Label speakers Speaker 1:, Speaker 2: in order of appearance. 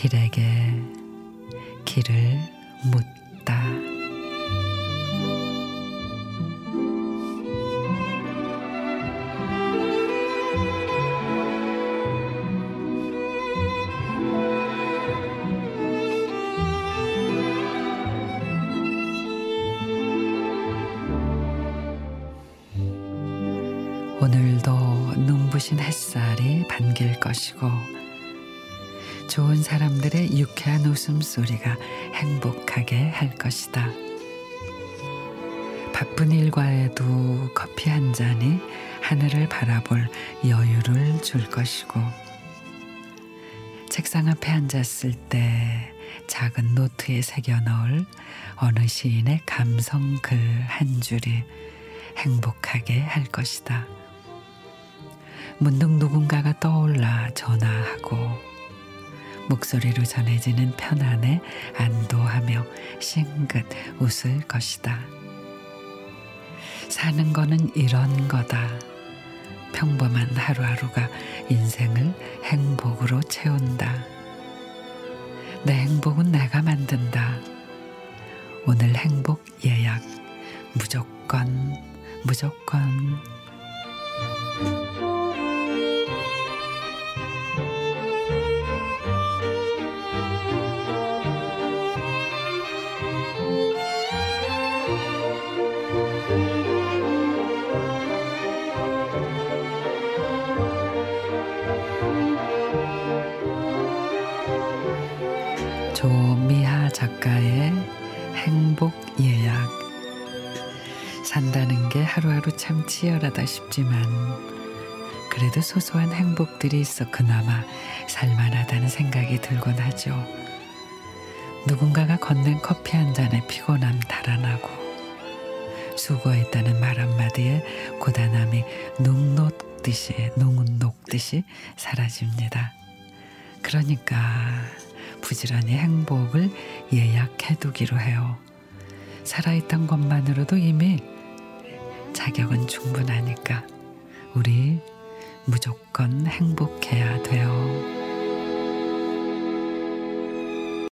Speaker 1: 길에게 길을 묻다. 오늘도 눈부신 햇살이 반길 것이고 좋은 사람들의 유쾌한 웃음소리가 행복하게 할 것이다. 바쁜 일과에도 커피 한 잔이 하늘을 바라볼 여유를 줄 것이고 책상 앞에 앉았을 때 작은 노트에 새겨 넣을 어느 시인의 감성 글 한 줄이 행복하게 할 것이다. 문득 누군가가 떠올라 전화하고 목소리로 전해지는 편안에 안도하며 싱긋 웃을 것이다. 사는 거는 이런 거다. 평범한 하루하루가 인생을 행복으로 채운다. 내 행복은 내가 만든다. 오늘 행복 예약 무조건 무조건 조미하 작가의 행복 예약. 산다는 게 하루하루 참 치열하다 싶지만, 그래도 소소한 행복들이 있어 그나마 살만하다는 생각이 들곤 하죠. 누군가가 건넨 커피 한 잔에 피곤함 달아나고, 수고했다는 말 한마디에 고단함이 눈 녹듯이, 눈 녹듯이 사라집니다. 그러니까, 부지런히 행복을 예약해 두기로 해요. 살아있던 것만으로도 이미 자격은 충분하니까 우리 무조건 행복해야 돼요.